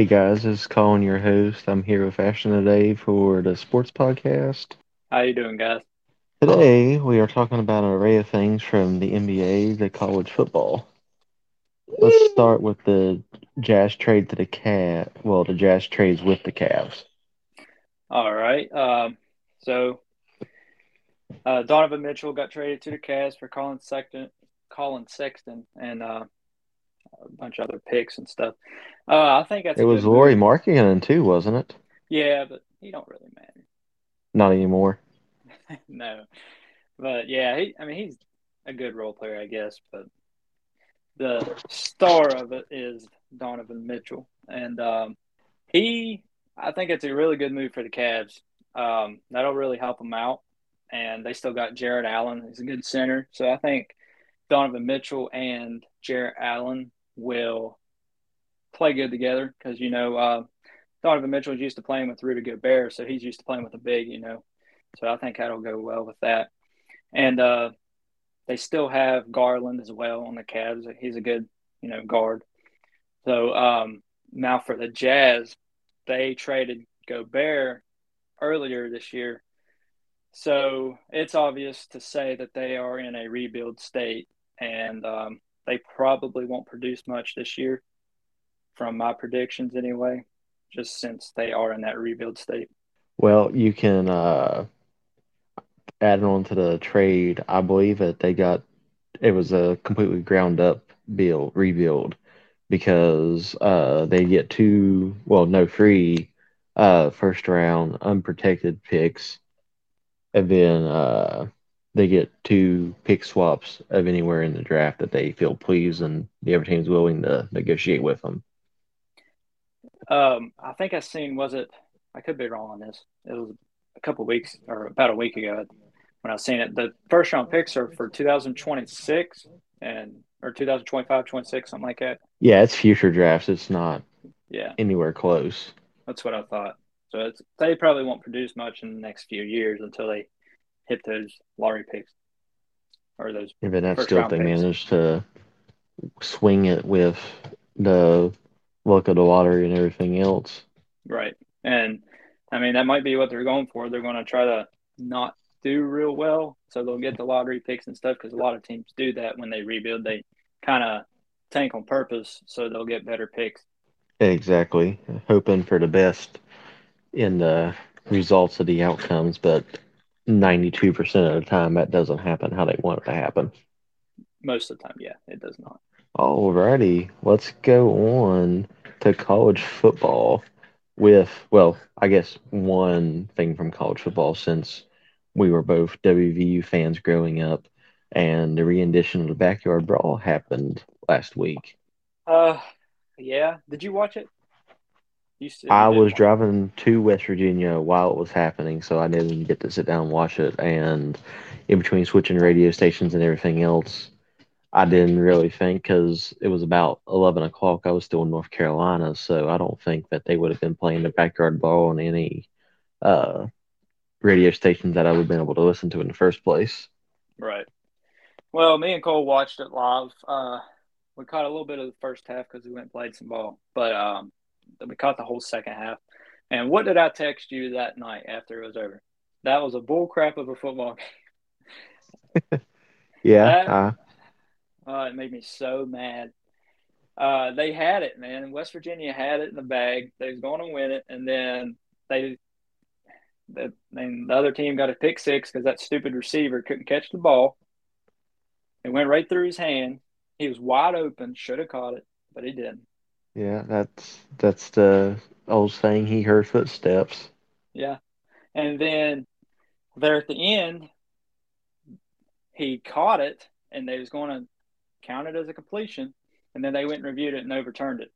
Hey guys, this is Colin, your host. I'm here with Ashton today for the sports podcast. How you doing, guys? Today we are talking about an array of things from the NBA to college football. Let's start with the Jazz trade to the Cat. Well, the Jazz trades with the Cavs. All right. Um, so uh, Donovan Mitchell got traded to the Cavs for Collin Sexton, Collin Sexton, and uh, a bunch of other picks and stuff. Uh, I think that's It was move. Markkanen too, wasn't it? Yeah, but he don't really matter. Not anymore. no, but yeah, he. I mean, he's a good role player, I guess. But the star of it is Donovan Mitchell, and um, he. I think it's a really good move for the Cavs. Um, that'll really help them out, and they still got Jarrett Allen. He's a good center, so I think Donovan Mitchell and Jarrett Allen will play good together because you know uh, Donovan Mitchell is used to playing with Rudy Gobert, so he's used to playing with a big, you know. So I think that'll go well with that. And uh, they still have Garland as well on the Cavs. He's a good, you know, guard. So um, now for the Jazz, they traded Gobert earlier this year. So it's obvious to say that they are in a rebuild state, and um, they probably won't produce much this year, from my predictions anyway, just since they are in that rebuild state. Well, you can uh, add on to the trade. I believe that they got it was a completely ground up build rebuild because uh, they get two well no free uh, first round unprotected picks and then uh, they get two pick swaps of anywhere in the draft that they feel pleased and the other team's willing to negotiate with them. Um, I think I seen was it? I could be wrong on this. It was a couple weeks or about a week ago when I seen it. The first round picks are for 2026 and or 2025, 26, something like that. Yeah, it's future drafts. It's not Yeah, anywhere close. that's what I thought. So it's, they probably won't produce much in the next few years until they hit those lottery picks or those Even that first still, if they picks. manage to swing it with the luck of the lottery and everything else. Right. And I mean, that might be what they're going for. They're going to try to not do real well. So they'll get the lottery picks and stuff because a lot of teams do that when they rebuild. They kind of tank on purpose so they'll get better picks. Exactly. Hoping for the best in the results of the outcomes, but 92% of the time that doesn't happen how they want it to happen. Most of the time, yeah, it does not. Alrighty, let's go on to college football with, well, I guess one thing from college football since we were both WVU fans growing up, and the rendition of the Backyard Brawl happened last week. Uh, yeah. Did you watch it? I was driving to West Virginia while it was happening, so I didn't get to sit down and watch it. And in between switching radio stations and everything else, I didn't really think because it was about 11 o'clock. I was still in North Carolina, so I don't think that they would have been playing the backyard brawl on any uh, radio stations that I would have been able to listen to in the first place. Right. Well, me and Cole watched it live. Uh, we caught a little bit of the first half because we went and played some ball, but um, we caught the whole second half. And what did I text you that night after it was over? That was a bull crap of a football game. Yeah, That uh, uh, it made me so mad. Uh, they had it, man. West Virginia had it in the bag. They was going to win it, and then they, the, and the other team got a pick six because that stupid receiver couldn't catch the ball. It went right through his hand. He was wide open, should have caught it, but he didn't. Yeah, that's that's the old saying. He heard footsteps. Yeah. And then there at the end, he caught it, and they was going to count it as a completion, and then they went and reviewed it and overturned it.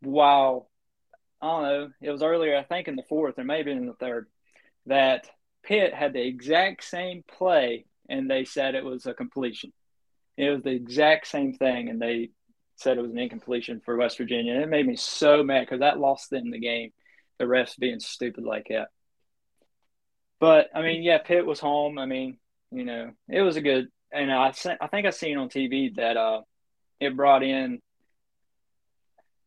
While I don't know, it was earlier, I think in the fourth or maybe in the third, that Pitt had the exact same play, and they said it was a completion. It was the exact same thing, and they said it was an incompletion for West Virginia. And it made me so mad because that lost them the game. The refs being stupid like that. But I mean, yeah, Pitt was home. I mean, you know, it was a good. And I I think I seen on TV that uh, it brought in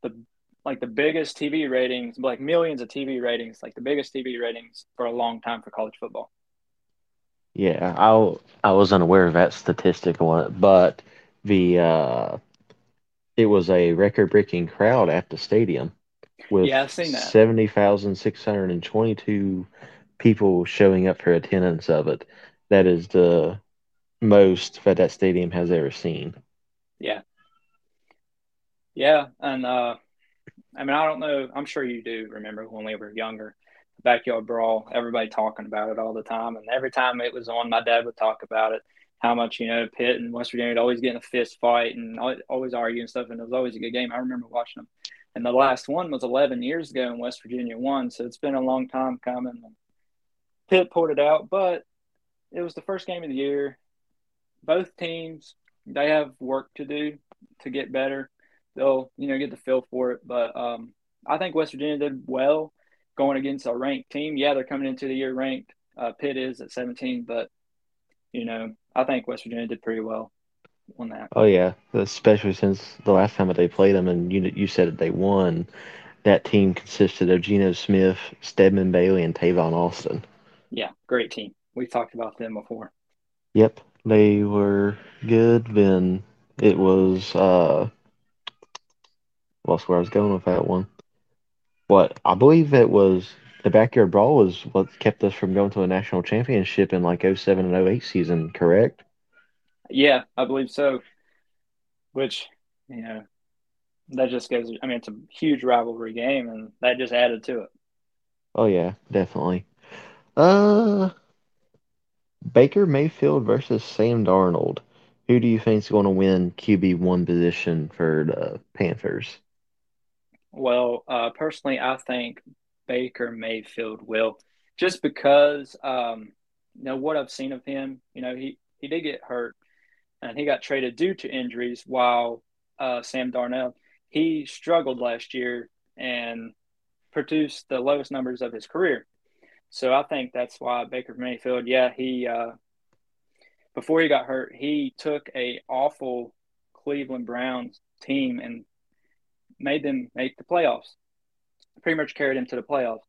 the like the biggest TV ratings, like millions of TV ratings, like the biggest TV ratings for a long time for college football. Yeah, I I was unaware of that statistic but the uh, it was a record-breaking crowd at the stadium with Yeah, I've seen that. 70,622 people showing up for attendance of it. That is the most that that stadium has ever seen. Yeah. Yeah, and uh I mean I don't know, I'm sure you do remember when we were younger, backyard brawl, everybody talking about it all the time and every time it was on my dad would talk about it, how much, you know, Pitt and West Virginia would always get in a fist fight and always arguing stuff and it was always a good game. I remember watching them. And the last one was 11 years ago and West Virginia won, so it's been a long time coming. Pitt pulled it out, but it was the first game of the year. Both teams they have work to do to get better. They'll you know get the feel for it, but um, I think West Virginia did well going against a ranked team. Yeah, they're coming into the year ranked. Uh, Pitt is at 17, but you know I think West Virginia did pretty well on that. Oh yeah, especially since the last time that they played them, and you you said that they won. That team consisted of Geno Smith, Stedman Bailey, and Tavon Austin. Yeah, great team. We've talked about them before. Yep, they were good. Then it was uh, lost where I was going with that one. What I believe it was the backyard brawl was what kept us from going to a national championship in like 07 and 08 season, correct? Yeah, I believe so. Which, you know, that just goes I mean, it's a huge rivalry game and that just added to it. Oh yeah, definitely. Uh Baker Mayfield versus Sam Darnold. Who do you think is going to win QB one position for the Panthers? Well, uh, personally, I think Baker Mayfield will, just because um, you know what I've seen of him. You know, he he did get hurt, and he got traded due to injuries. While uh, Sam Darnold, he struggled last year and produced the lowest numbers of his career. So I think that's why Baker Mayfield, yeah, he uh, before he got hurt, he took a awful Cleveland Browns team and made them make the playoffs. Pretty much carried him to the playoffs.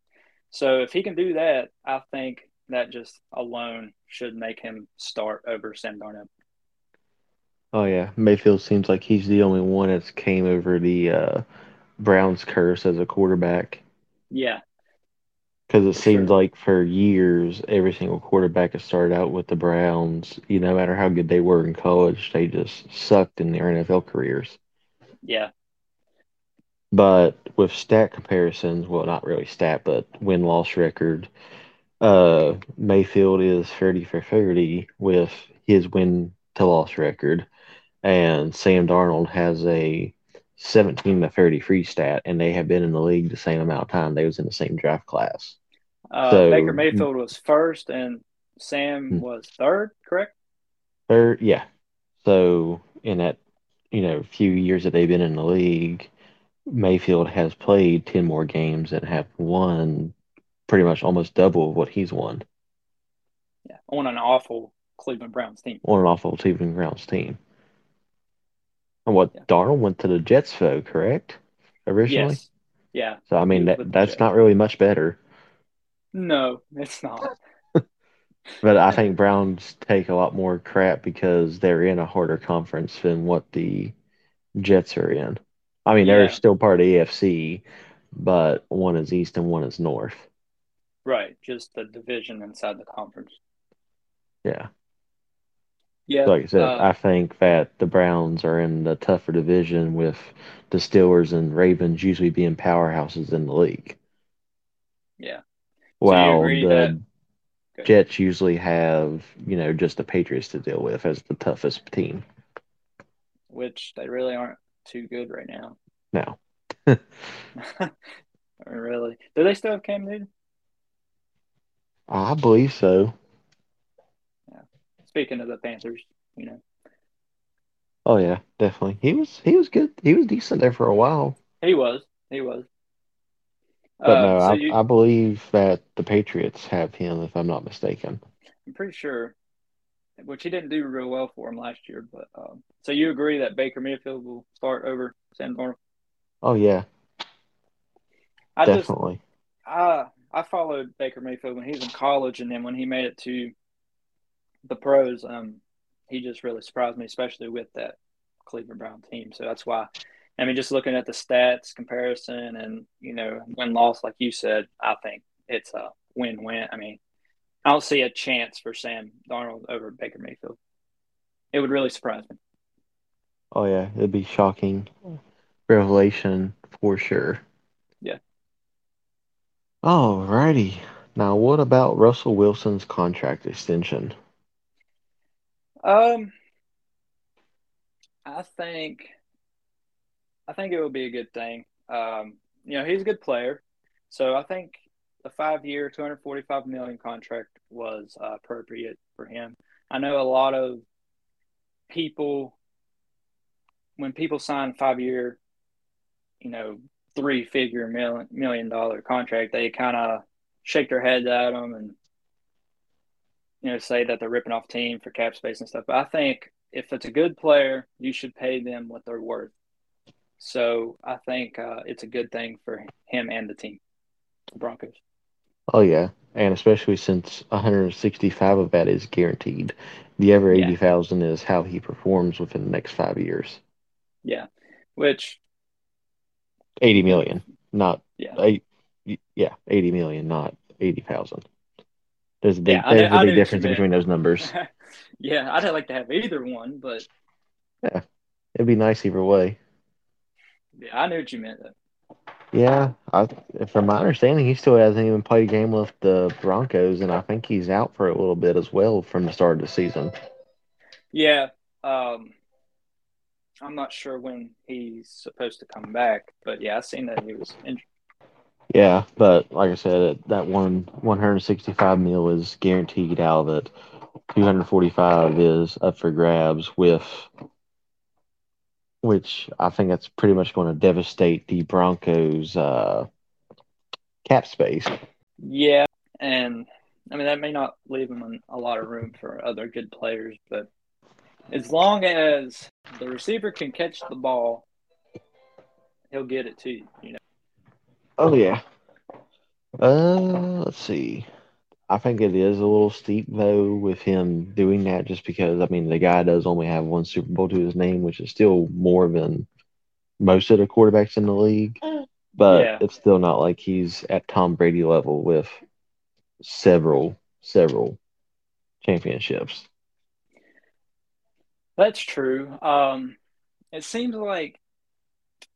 So if he can do that, I think that just alone should make him start over Sam Darnold. Oh yeah, Mayfield seems like he's the only one that's came over the uh, Browns curse as a quarterback. Yeah, because it seems sure. like for years, every single quarterback has started out with the Browns. You know, no matter how good they were in college, they just sucked in their NFL careers. Yeah. But with stat comparisons, well, not really stat, but win loss record, uh, Mayfield is 30 for 30 with his win to loss record. And Sam Darnold has a 17 to 30 free stat, and they have been in the league the same amount of time. They was in the same draft class. Uh, so, Baker Mayfield was first, and Sam hmm. was third. Correct. Third, yeah. So in that, you know, few years that they've been in the league, Mayfield has played ten more games and have won pretty much almost double of what he's won. Yeah, on an awful Cleveland Browns team. On an awful Cleveland Browns team. And what yeah. Darnold went to the Jets though, correct? Originally. Yes. Yeah. So I mean that that's not really much better. No, it's not. but I think Browns take a lot more crap because they're in a harder conference than what the Jets are in. I mean, yeah. they're still part of AFC, but one is East and one is North. Right, just the division inside the conference. Yeah. Yeah. like I said, uh, I think that the Browns are in the tougher division with the Steelers and Ravens usually being powerhouses in the league. Yeah. Well, the that... Jets usually have, you know, just the Patriots to deal with as the toughest team. Which they really aren't too good right now. No. really? Do they still have Cam Newton? I believe so. Yeah. Speaking of the Panthers, you know. Oh yeah, definitely. He was he was good. He was decent there for a while. He was. He was. But uh, no, so I, you, I believe that the Patriots have him, if I'm not mistaken. I'm pretty sure, which he didn't do real well for him last year. But um, so you agree that Baker Mayfield will start over Sam Darnold? Oh yeah, I just definitely. I I followed Baker Mayfield when he was in college, and then when he made it to the pros, um, he just really surprised me, especially with that Cleveland Brown team. So that's why. I mean, just looking at the stats comparison and you know win loss, like you said, I think it's a win win. I mean, I don't see a chance for Sam Darnold over Baker Mayfield. It would really surprise me. Oh yeah, it'd be shocking revelation for sure. Yeah. Alrighty. Now, what about Russell Wilson's contract extension? Um, I think, I think it would be a good thing. Um, you know, he's a good player, so I think five-year, two hundred forty-five million contract was uh, appropriate for him. I know a lot of people, when people sign five-year, you know, three-figure million million dollar contract, they kind of shake their heads at them and you know say that they're ripping off team for cap space and stuff. But I think if it's a good player, you should pay them what they're worth. So I think uh, it's a good thing for him and the team, the Broncos. Oh yeah, and especially since 165 of that is guaranteed. The other Yeah. 80,000 is how he performs within the next five years. Yeah, which 80 million, not yeah, eight. Yeah, 80 million, not 80,000. There's a big, Yeah, there's I a big difference between those numbers. yeah, I'd like to have either one, but yeah, It'd be nice either way. yeah, I knew what you meant. Though. Yeah, I, from my understanding, he still hasn't even played a game with the Broncos, and I think he's out for a little bit as well from the start of the season. Yeah, um, I'm not sure when he's supposed to come back, but yeah, I seen that he was injured. Yeah, but like I said, that one 165 mil is guaranteed out of it. 245 is up for grabs with which I think that's pretty much going to devastate the Broncos uh, cap space. Yeah, and I mean that may not leave them a lot of room for other good players, but as long as the receiver can catch the ball, he'll get it to you. You know. Oh yeah. Uh, let's see. I think it is a little steep though with him doing that, just because I mean the guy does only have one Super Bowl to his name, which is still more than most of the quarterbacks in the league. But Yeah. it's still not like he's at Tom Brady level with several several championships. That's true. Um, it seems like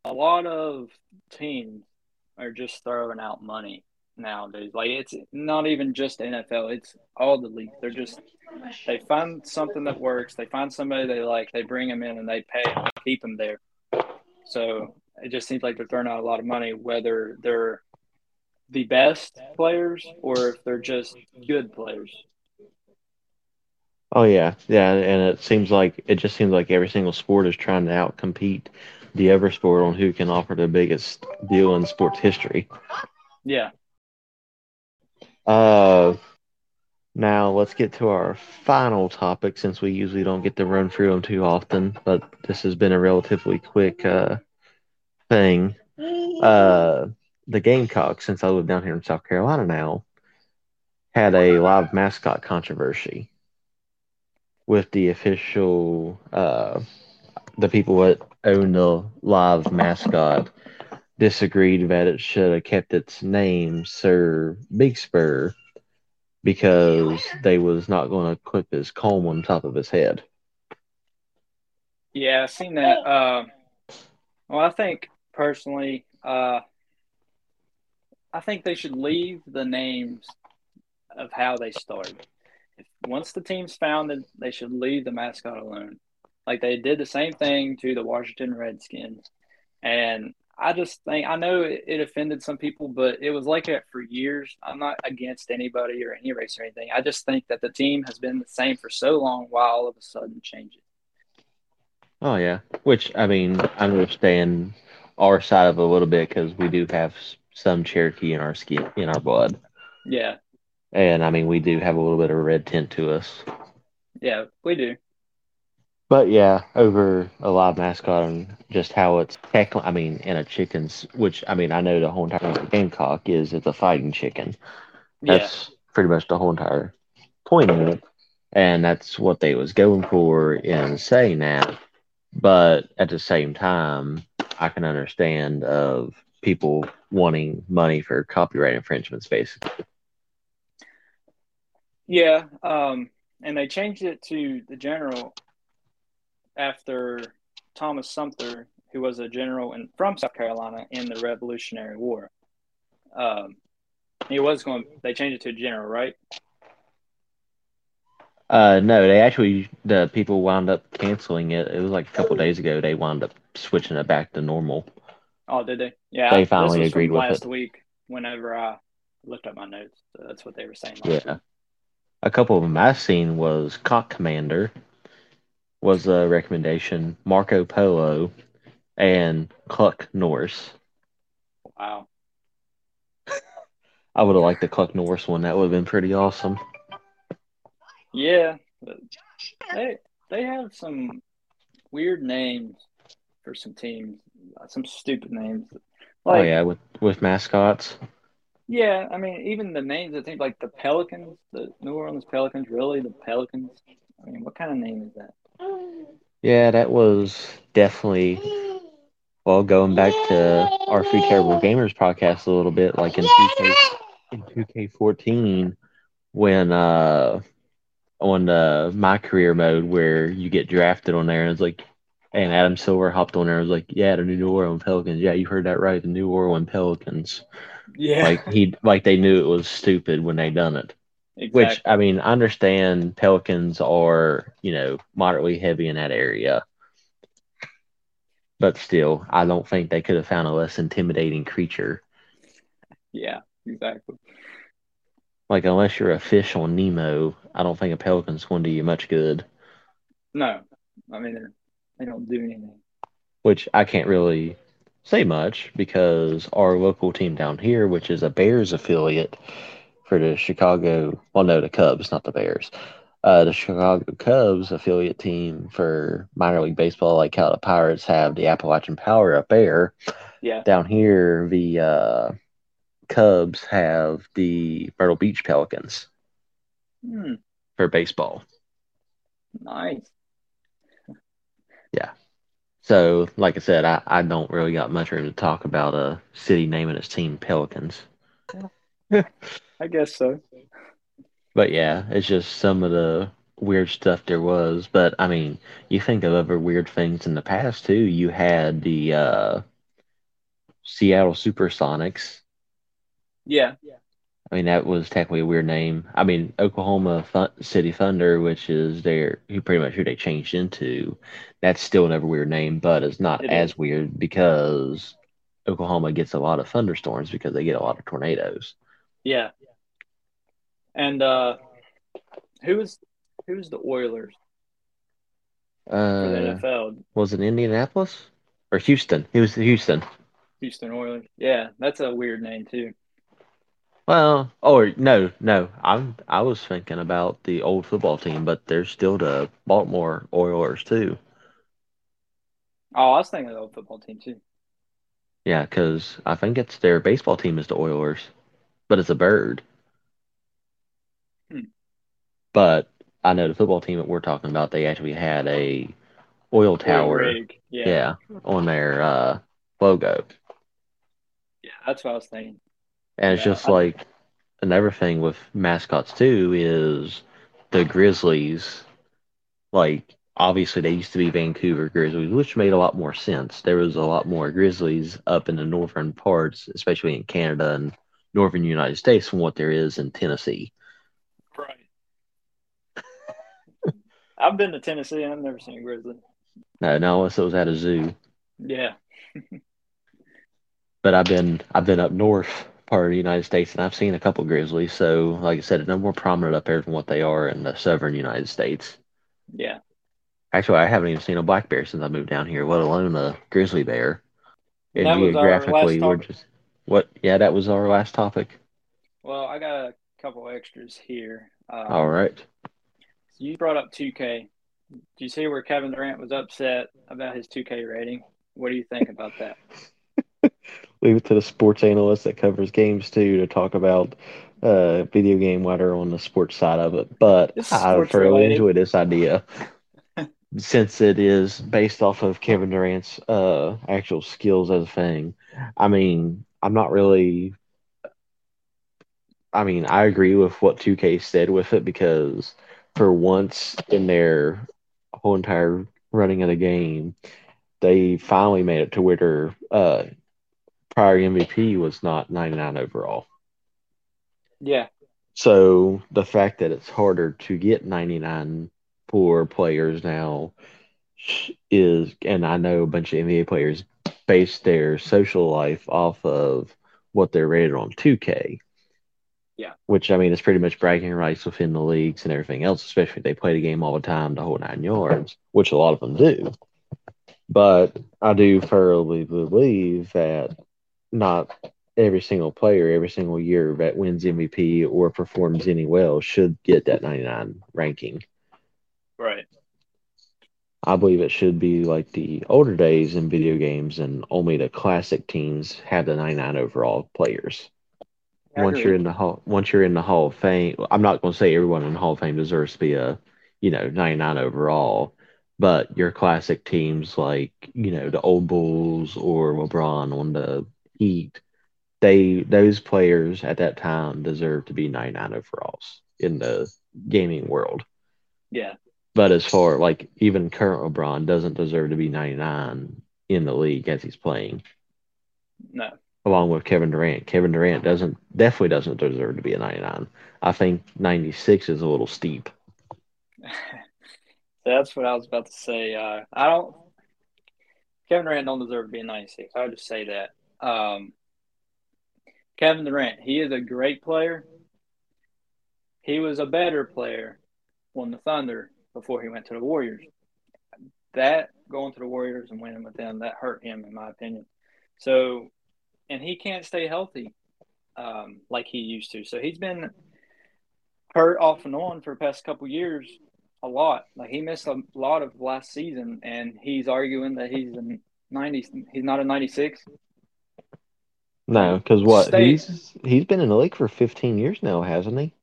a lot of teams are just throwing out money nowadays. Like it's not even just NFL; it's all the leagues. They're just they find something that works. They find somebody they like. They bring them in and they pay them, keep them there. So it just seems like they're throwing out a lot of money, whether they're the best players or if they're just good players. Oh yeah, yeah, and it seems like it just seems like every single sport is trying to outcompete the other sport on who can offer the biggest deal in sports history. Yeah. Uh, now let's get to our final topic since we usually don't get to run through them too often, but this has been a relatively quick uh thing. Uh, the Gamecocks, since I live down here in South Carolina now, had a live mascot controversy with the official, uh, the people that own the live mascot disagreed that it should have kept its name Sir Big Spur because they was not going to clip his comb on top of his head. Yeah, I've seen that. Uh, well, I think personally, uh, I think they should leave the names of how they started. Once the team's founded, they should leave the mascot alone. Like they did the same thing to the Washington Redskins. And I just think, I know it, it offended some people, but it was like that for years. I'm not against anybody or any race or anything. I just think that the team has been the same for so long, why all of a sudden change it? Oh yeah, which I mean, I understand our side of it a little bit because we do have some Cherokee in our skin, in our blood, Yeah, and I mean we do have a little bit of a red tint to us. yeah, we do. But yeah, over a live mascot and just how it's tech. I mean, in a chicken's, which I mean, I know the whole entire gamecock is it's a fighting chicken. Yeah, That's pretty much the whole entire point of it, and that's what they was going for in saying that. But at the same time, I can understand of people wanting money for copyright infringements, basically. yeah. Um, and they changed it to the general after Thomas Sumter, who was a general in, from South Carolina in the Revolutionary War. Um, he was going. They changed it to general, right? Uh, no, they actually the people wound up canceling it. It was like a couple days ago. They wound up switching it back to normal. Oh, did they? Yeah, They finally agreed with last it. week. Whenever I looked up my notes, so that's what they were saying. Last Yeah, week. a couple of them I've seen was Cock Commander was a recommendation, Marco Polo, and Cluck Norris. Wow. I would have liked the Cluck Norris one. That would have been pretty awesome. Yeah, they they have some weird names for some teams, some stupid names. Oh, like, oh yeah, with with mascots. yeah, I mean, even the names of teams like the Pelicans, the New Orleans Pelicans, really the Pelicans. I mean, what kind of name is that? Yeah, that was definitely well going back to our Free Terrible Gamers podcast a little bit, like in 2K in 2K14 when uh on the my career mode where you get drafted on there and it's like and Adam Silver hopped on there and was like, Yeah, the New Orleans Pelicans. Yeah, you heard that right, the New Orleans Pelicans. Yeah, Like he like they knew it was stupid when they done it. Exactly. Which I mean, I understand Pelicans are, you know, moderately heavy in that area. But still, I don't think they could have found a less intimidating creature. yeah, exactly. Like unless you're a fish on Nemo, I don't think a pelican's going to do you much good. No, I mean they don't do anything. Which I can't really say much because our local team down here, which is a Bears affiliate for the Chicago, well, no, the Cubs, not the Bears. Uh, the Chicago Cubs affiliate team for minor league baseball, like how the Pirates have the Appalachian Power up there. Yeah, Down here, the uh, Cubs have the Myrtle Beach Pelicans Hmm, for baseball. nice. Yeah. So, like I said, I, I don't really got much room to talk about a city naming its team Pelicans. I guess so. But yeah, it's just some of the weird stuff there was. But I mean, you think of other weird things in the past too. You had the uh, Seattle Supersonics. Yeah, Yeah. I mean, that was technically a weird name. I mean, Oklahoma Th- City Thunder, which is their who pretty much who they changed into, that's still another weird name, but it's not It as is. weird because Oklahoma gets a lot of thunderstorms because they get a lot of tornadoes. yeah. And uh, who is who's the Oilers for the Uh, NFL? was it Indianapolis or Houston? It was Houston. Houston Oilers. Yeah, that's a weird name too. Well, or no, no. I'm I was thinking about the old football team, but there's still the Baltimore Oilers too. Oh, I was thinking of the old football team too. Yeah, because I think it's their baseball team is the Oilers, but it's a bird. But I know the football team that we're talking about, they actually had a oil tower. Yeah. yeah, on their uh, logo, Yeah, that's what I was thinking. and it's Yeah, just I- like another thing with mascots too is the Grizzlies. Like obviously they used to be Vancouver Grizzlies, which made a lot more sense. There was a lot more Grizzlies up in the northern parts, especially in Canada and northern United States, from what there is in Tennessee. Right. I've been to Tennessee and I've never seen a grizzly. No, no, unless it was at a zoo. Yeah. But I've been I've been up north part of the United States and I've seen a couple grizzlies. So like I said, they're more prominent up here than what they are in the southern United States. Yeah. Actually, I haven't even seen a black bear since I moved down here, let alone a grizzly bear. And That was our last geographically, we're just what? Yeah, that was our last topic. Well, I got a couple extras here. Um, All right. You brought up 2K. Do you see where Kevin Durant was upset about his 2K rating? What do you think about that? Leave it to the sports analyst that covers games too to talk about uh, video game water on the sports side of it. But I thoroughly enjoy this idea since it is based off of Kevin Durant's uh, actual skills as a thing. I mean, I'm not really. I mean, I agree with what 2K said with it because for once in their whole entire running of the game, they finally made it to where their uh, prior MVP was not 99 overall. Yeah, So the fact that it's harder to get 99 for players now is, and I know a bunch of NBA players base their social life off of what they're rated on 2K. Yeah. Which I mean is pretty much bragging rights within the leagues and everything else, especially if they play the game all the time, the whole nine yards, which a lot of them do. But I do thoroughly believe that not every single player every single year that wins MVP or performs any well should get that 99 ranking. right. I believe it should be like the older days in video games, and only the classic teams have the 99 overall players. Once you're in the hall, once you're in the Hall of Fame, I'm not going to say everyone in the Hall of Fame deserves to be a, you know, 99 overall, but your classic teams like you know the old Bulls or LeBron on the Heat, they those players at that time deserve to be 99 overalls in the gaming world. Yeah, But as far like even current LeBron doesn't deserve to be 99 in the league as he's playing, no. Along with Kevin Durant. Kevin Durant doesn't definitely doesn't deserve to be a 99. I think 96 is a little steep. That's what I was about to say. Uh, I don't. Kevin Durant don't deserve to be a 96. I would just say that. Um, Kevin Durant, he is a great player. He was a better player on the Thunder before he went to the Warriors. That going to the Warriors and winning with them that hurt him, in my opinion. So, and he can't stay healthy um, like he used to. So he's been hurt off and on for the past couple years a lot. Like he missed a lot of last season, and he's arguing that he's a ninety. He's not a ninety six. No, because what Stay- he's he's been in the league for 15 years now, hasn't he?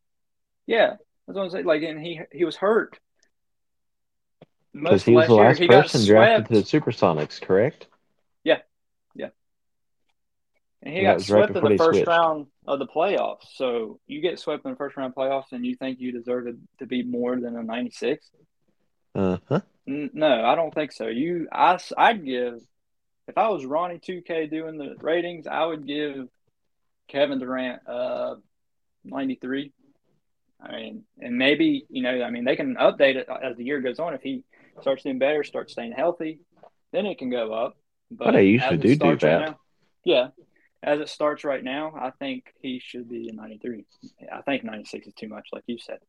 Yeah, that's what I'm saying. Like, and he he was hurt. Because he was the last person drafted to the Supersonics, correct? And he that got was right swept in the first switched. round of the playoffs. So you get swept in the first round of playoffs, and you think you deserve it to be more than a ninety six? Uh huh. No, I don't think so. You, I, I'd give if I was Ronnie two K doing the ratings, I would give Kevin Durant uh ninety three. I mean, and maybe you know, I mean, they can update it as the year goes on. If he starts doing better, starts staying healthy, then it can go up. But they usually as it do do that. now- yeah, as it starts right now, I think he should be a ninety three. I think ninety six is too much, like you said.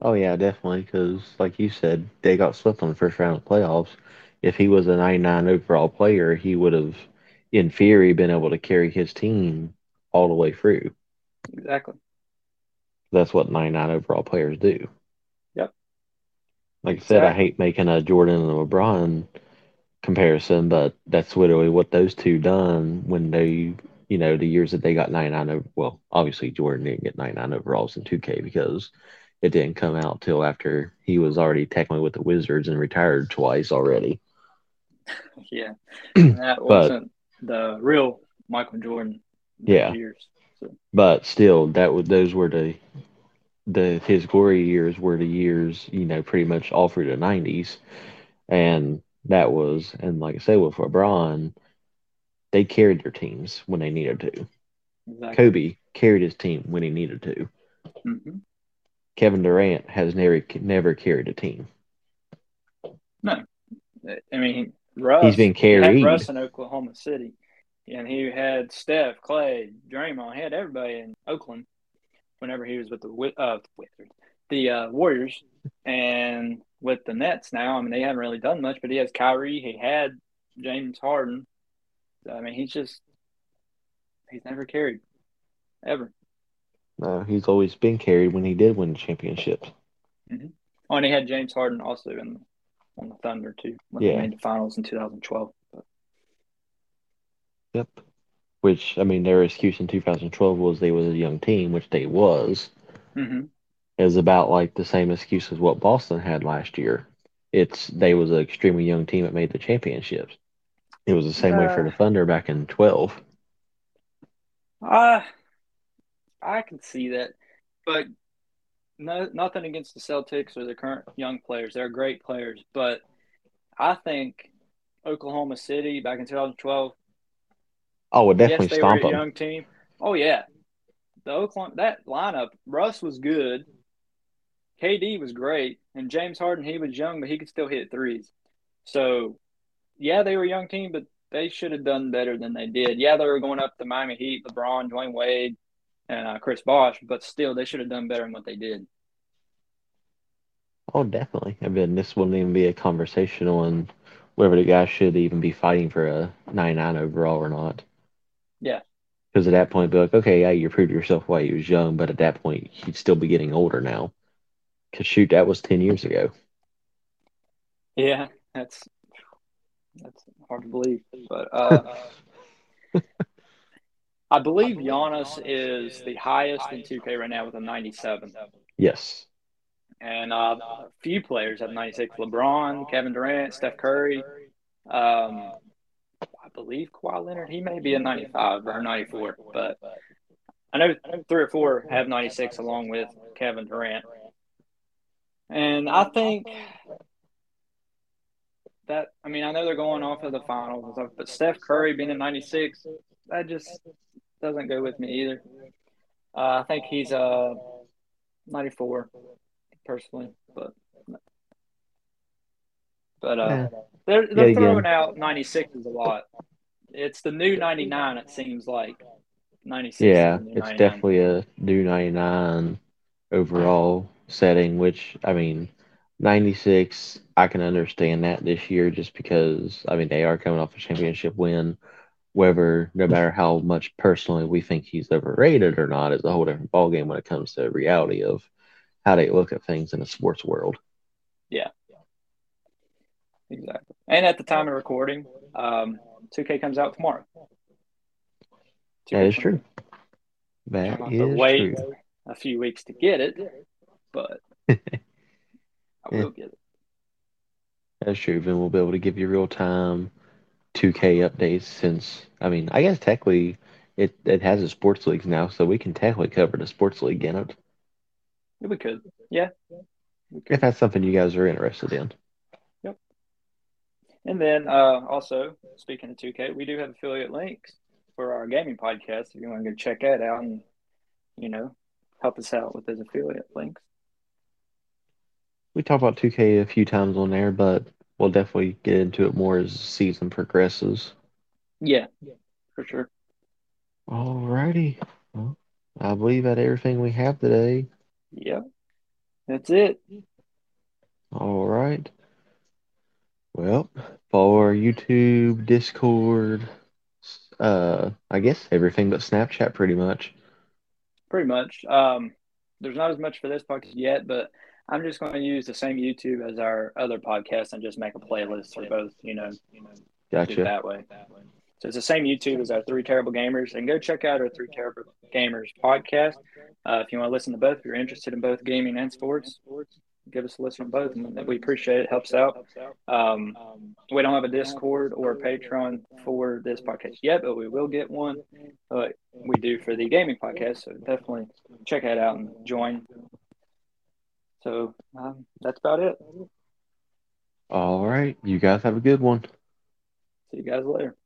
Oh yeah, definitely. Because like you said, they got swept on the first round of playoffs. If he was a 99 overall player, he would have, in theory, been able to carry his team all the way through. Exactly. That's what 99 overall players do. Yep. Like I said, I hate making a Jordan and a LeBron comparison, but that's literally what those two done when they, you know, the years that they got 99 over. Well, obviously Jordan didn't get 99 overalls in 2K because it didn't come out till after he was already technically with the Wizards and retired twice already. Yeah, and that But- wasn't the real Michael Jordan. Yeah. years. So, But still, that would those were the the his glory years were the years you know pretty much all through the nineties, and that was and like I said, with LeBron, they carried their teams when they needed to. exactly. Kobe carried his team when he needed to. hmm Kevin Durant has never never carried a team. No, I mean, Russ. He's been he carried. Russ in Oklahoma City, and he had Steph, Clay, Draymond. He had everybody in Oakland whenever he was with the uh Wizards, the uh, Warriors, and with the Nets now. I mean, they haven't really done much, but he has Kyrie. He had James Harden. So, I mean, he's just he's never carried ever. No, he's always been carried when he did win championships. Oh, and he had James Harden also in on the Thunder too when Yeah. they made the finals in 2012. But, Yep. Which I mean, their excuse in 2012 was they was a young team, which they was. hmm Is about like the same excuse as what Boston had last year. It's they was an extremely young team that made the championships. It was the same way for Uh, the Thunder back in 12. Uh, I can see that, but no, nothing against the Celtics or the current young players. They're great players, but I think Oklahoma City back in 2012. Oh, would Yes, definitely they were stomp a them. young team. Oh yeah, the Oklahoma that lineup. Russ was good. KD was great, and James Harden he was young, but he could still hit threes. So, yeah, they were a young team, but they should have done better than they did. Yeah, they were going up the Miami Heat, LeBron, Dwyane Wade, and uh, Chris Bosh, but still, they should have done better than what they did. Oh, definitely. I mean, this wouldn't even be a conversation on whether the guy should even be fighting for a 99 overall or not. Yeah. Because at that point, be like, okay, yeah, you proved yourself while you was young, but at that point, you'd still be getting older now. Because shoot, that was 10 years ago. Yeah, that's that's hard to believe, but uh, I believe Giannis is the highest in 2K right now with a 97. Yes. And uh, a few players have 96. LeBron, Kevin Durant, Steph Curry. Um, I believe Kawhi Leonard, he may be a 95 or 94, but I know three or four have 96 along with Kevin Durant. And I think that, I mean, I know they're going off of the finals and stuff, but Steph Curry being in 96, that just doesn't go with me either. Uh, I think he's a 94 personally, but but uh, they're they're Yet throwing again. out 96 is a lot. It's the new 99. It seems like 96. Yeah, is the new it's 99. definitely a new 99 overall setting, which, I mean, 96, I can understand that this year just because, I mean, they are coming off a championship win. Whether, no matter how much personally we think he's overrated or not, is a whole different ballgame when it comes to reality of how they look at things in the sports world. Yeah. Exactly. And at the time of recording, um, 2K comes out tomorrow. That is 2K true. That I'll have to is wait true. a few weeks to get it, but I will get it. That's true. Then we'll be able to give you real time 2K updates since, I mean, I guess technically it, it has a sports leagues now, so we can technically cover the sports league in it We could, yeah. We could. if that's something you guys are interested in. Yep. And then uh, also, speaking of 2K, we do have affiliate links for our gaming podcast. If you want to go check that out and, you know, help us out with those affiliate links. We talked about 2K a few times on there, but we'll definitely get into it more as the season progresses. Yeah, yeah for sure. Alrighty. Well, I believe that everything we have today. Yep. That's it. All right. Well, follow our YouTube, Discord, uh, I guess everything but Snapchat pretty much. Pretty much. Um, there's not as much for this podcast yet, but I'm just going to use the same YouTube as our other podcast and just make a playlist for both, you know, do it Gotcha. that way. So it's the same YouTube as our Three Terrible Gamers, and go check out our Three Terrible Gamers podcast. Uh, if you want to listen to both, if you're interested in both gaming and sports, give us a listen to both, and we appreciate it. Helps out. Um, we don't have a Discord or a Patreon for this podcast yet, but we will get one. But we do for the gaming podcast, so definitely check that out and join. So um, that's about it. All right. You guys have a good one. See you guys later.